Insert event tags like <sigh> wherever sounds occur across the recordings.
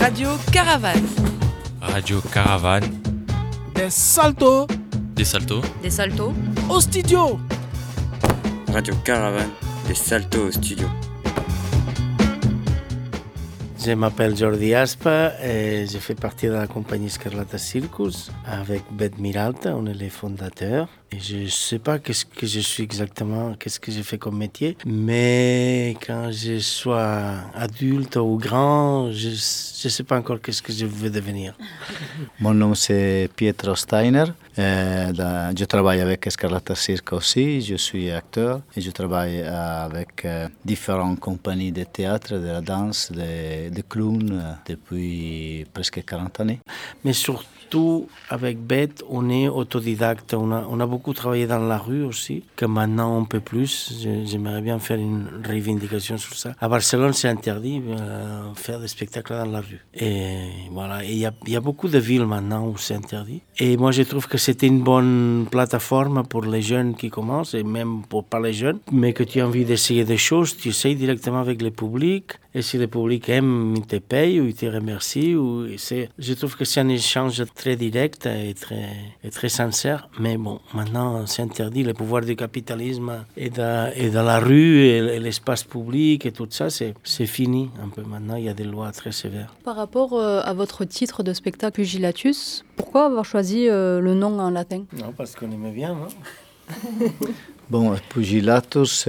Radio Caravane. Radio Caravane. Des saltos. Des saltos. Des saltos. Au studio. Radio Caravane. Des saltos au studio. Je m'appelle Jordi Aspa et je fais partie de la compagnie Scarlata Circus avec Beth Miralta, on est les fondateurs. Je ne sais pas qu'est-ce que je suis exactement, qu'est-ce que j'ai fait comme métier, mais quand je sois adulte ou grand, je ne sais pas encore qu'est-ce que je veux devenir. <laughs> Mon nom c'est Pietro Steiner. Euh, je travaille avec Scarlata Circus aussi, je suis acteur et je travaille avec euh, différentes compagnies de théâtre, de la danse, de, de clowns euh, depuis presque 40 années. Mais surtout avec Beth, on est autodidacte, on a, beaucoup travaillé dans la rue aussi, que maintenant on peut plus. J'aimerais bien faire une revendication sur ça. À Barcelone, c'est interdit euh, faire des spectacles dans la rue. Et voilà, il y y a beaucoup de villes maintenant où c'est interdit. Et moi, je trouve que c'était une bonne plateforme pour les jeunes qui commencent, et même pour pas les jeunes, mais que tu as envie d'essayer des choses, tu essayes directement avec le public, et si le public aime, il te paye ou il te remercie. Ou je trouve que c'est un échange très direct et très, et très sincère. Mais bon, maintenant, c'est interdit. Le pouvoir du capitalisme et de, et de la rue et, l'espace public et tout ça, c'est fini un peu. Maintenant, il y a des lois très sévères. Par rapport euh, à votre titre de spectacle Pugilatus, pourquoi avoir choisi euh, le nom en latin? Non, parce qu'on aimait bien. Hein Bon, Pugilatus,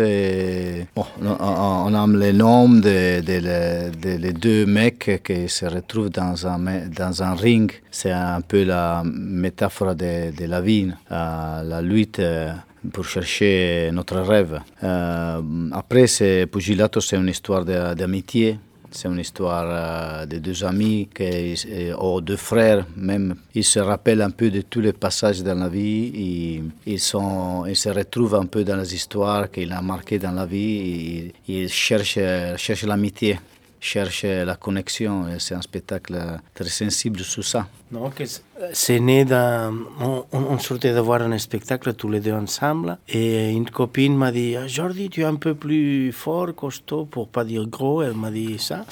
bon, on, aime les noms des de, de, deux mecs qui se retrouvent dans un, dans un ring. C'est un peu la métaphore de, la vie, euh, la lutte euh, pour chercher notre rêve. Euh, après, Pugilatus, c'est une histoire d'amitié. C'est une histoire euh, de deux amis qui, ou deux frères même. Ils se rappellent un peu de tous les passages dans la vie. Ils, sont, ils se retrouvent un peu dans les histoires qu'il a marquées dans la vie. Et, ils cherchent, cherchent l'amitié, cherchent la connexion. C'est un spectacle très sensible sur ça. C'est né d'un... On, on, sortait de voir un spectacle tous les deux ensemble et une copine m'a dit ah, Jordi, tu es un peu plus fort, costaud, pour pas dire gros, elle m'a dit ça.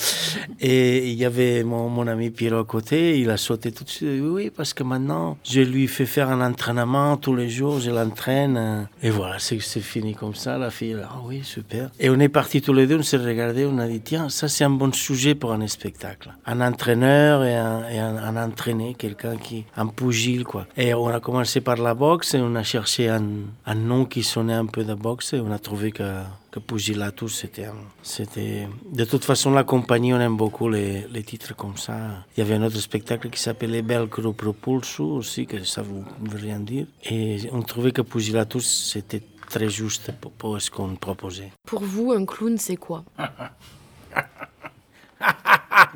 Et il y avait mon, mon ami Pierrot à côté, il a sauté tout de suite. Oui, parce que maintenant, je lui fais faire un entraînement tous les jours, je l'entraîne. Et voilà, c'est fini comme ça. La fille, ah oui, super. Et on est partis tous les deux, on s'est regardé, on a dit tiens, ça c'est un bon sujet pour un spectacle. Un entraîneur et un, et un entraîné quelqu'un qui, un pugile, quoi. Et on a commencé par la boxe et on a cherché un, un nom qui sonnait un peu de boxe et on a trouvé que, que Pugilatus, c'était, c'était, de toute façon, la compagnie, on aime beaucoup les, les titres comme ça. Il y avait un autre spectacle qui s'appelait Belcro Propulso aussi, que ça vous veut rien dire. Et on trouvait que Pugilatus, c'était très juste pour, pour ce qu'on proposait. Pour vous, un clown, c'est quoi? <laughs>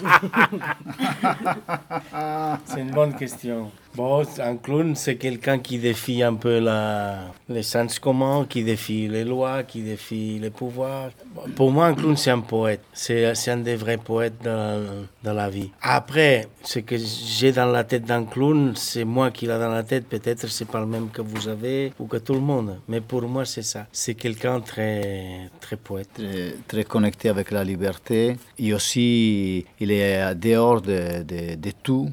c'est une bonne question. Bon, un clown, c'est quelqu'un qui défie un peu la, les sens communs, qui défie les lois, qui défie les pouvoirs. Pour moi, un clown, c'est un poète. C'est, un des vrais poètes dans, dans la vie. Après, ce que j'ai dans la tête d'un clown, c'est moi qui l'ai dans la tête. Peut-être c'est pas le même que vous avez ou que tout le monde. Mais pour moi, c'est ça. C'est quelqu'un très, très poète. Très, très, connecté avec la liberté. Et aussi, il est dehors de, tout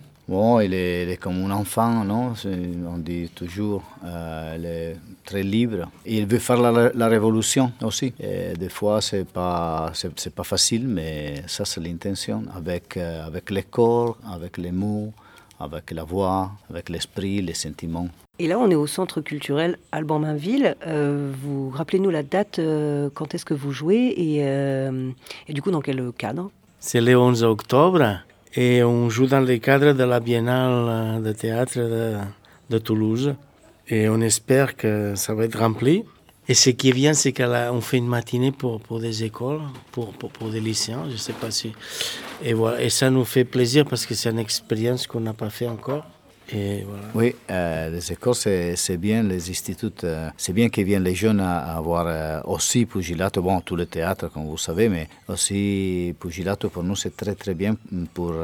il est, comme un enfant, On dit toujours, euh, il est très libre. il veut faire la, révolution aussi. Des fois, c'est pas, c'est, pas facile, mais ça, c'est l'intention. Avec, euh, avec le corps, avec les mots, avec la voix, avec l'esprit, les sentiments. Et là, on est au centre culturel Alban Mainville. Euh, vous rappelez-nous la date, quand est-ce que vous jouez et du coup, dans quel cadre? C'est le 11 octobre et on joue dans le cadre de la Biennale de théâtre de, de Toulouse. Et on espère que ça va être rempli. Et ce qui est bien, c'est qu'on fait une matinée pour, pour des écoles, pour, pour, pour, des lycéens, je ne sais pas si. Et, voilà. et ça nous fait plaisir parce que c'est une expérience qu'on n'a pas fait encore. Oui, euh, les écoles, c'est bien, les instituts, euh, c'est bien qu'ils viennent les jeunes à, avoir euh, aussi Pugilato, bon, tous les théâtres, comme vous savez, mais aussi Pugilato, pour nous, c'est très, très bien pour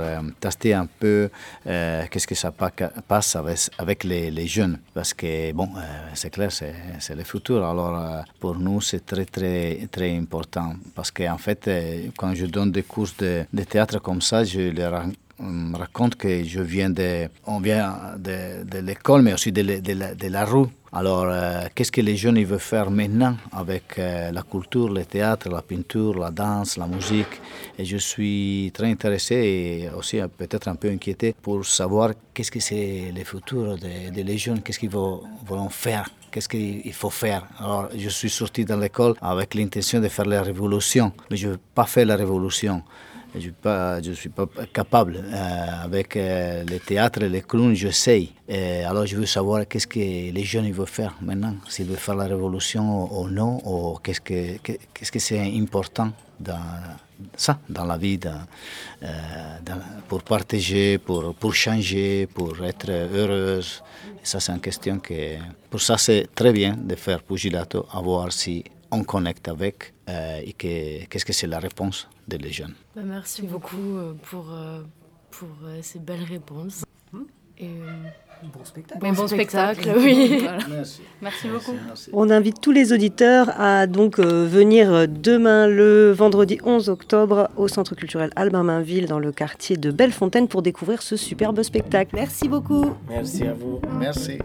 tester un peu qu'est-ce que ça passe avec, avec les, jeunes, parce que, bon, c'est clair, c'est le futur, alors pour nous, c'est très, très, très important, parce qu'en fait, quand je donne des cours de, théâtre comme ça, je les me raconte que je viens de, on vient de, l'école, mais aussi de, de la, rue. Alors, euh, qu'est-ce que les jeunes ils veulent faire maintenant avec euh, la culture, le théâtre, la peinture, la danse, la musique? Et je suis très intéressé et aussi euh, peut-être un peu inquiété pour savoir qu'est-ce que c'est le futur de, de jeunes, qu'est-ce qu'ils vont, vont faire Qu'est-ce qu'il faut faire Alors, je suis sorti de l'école avec l'intention de faire la révolution, mais je veux pas faire la révolution. Je ne suis pas capable. Euh, avec euh, le théâtre les clowns, je. Et alors, je veux savoir qu'est-ce que les jeunes veulent faire maintenant. S'ils veulent faire la révolution ou non, ou qu'est-ce que qu'est-ce que c'est important dans ça, dans la vie, euh, pour partager, pour, pour changer, pour être heureuse. Ça, c'est une question que... Pour ça, c'est très bien de faire Pugilato, à voir si on connecte avec euh, et que- qu'est-ce que c'est la réponse jeunes. Bah, merci beaucoup euh, pour, euh, pour euh, ces belles réponses. Et, euh, Bon spectacle. bon, bon spectacle, oui. <laughs> Voilà. Merci. Merci beaucoup. On invite tous les auditeurs à donc euh, venir demain le vendredi 11 octobre au Centre culturel Albin Mainville dans le quartier de Bellefontaine pour découvrir ce superbe spectacle. Merci beaucoup. Merci à vous. Merci.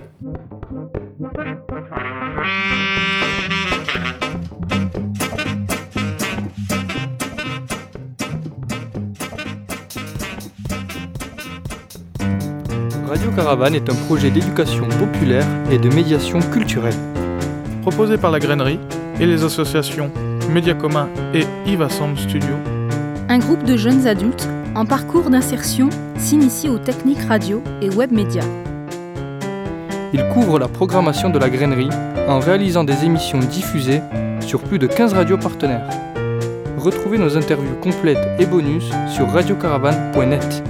Radio Caravane est un projet d'éducation populaire et de médiation culturelle. Proposé par la grainerie et les associations Média Commun et Iva Sound Studio. Un groupe de jeunes adultes en parcours d'insertion s'initie aux techniques radio et web médias. Il couvre la programmation de la grainerie en réalisant des émissions diffusées sur plus de 15 radios partenaires. Retrouvez nos interviews complètes et bonus sur radiocaravane.net.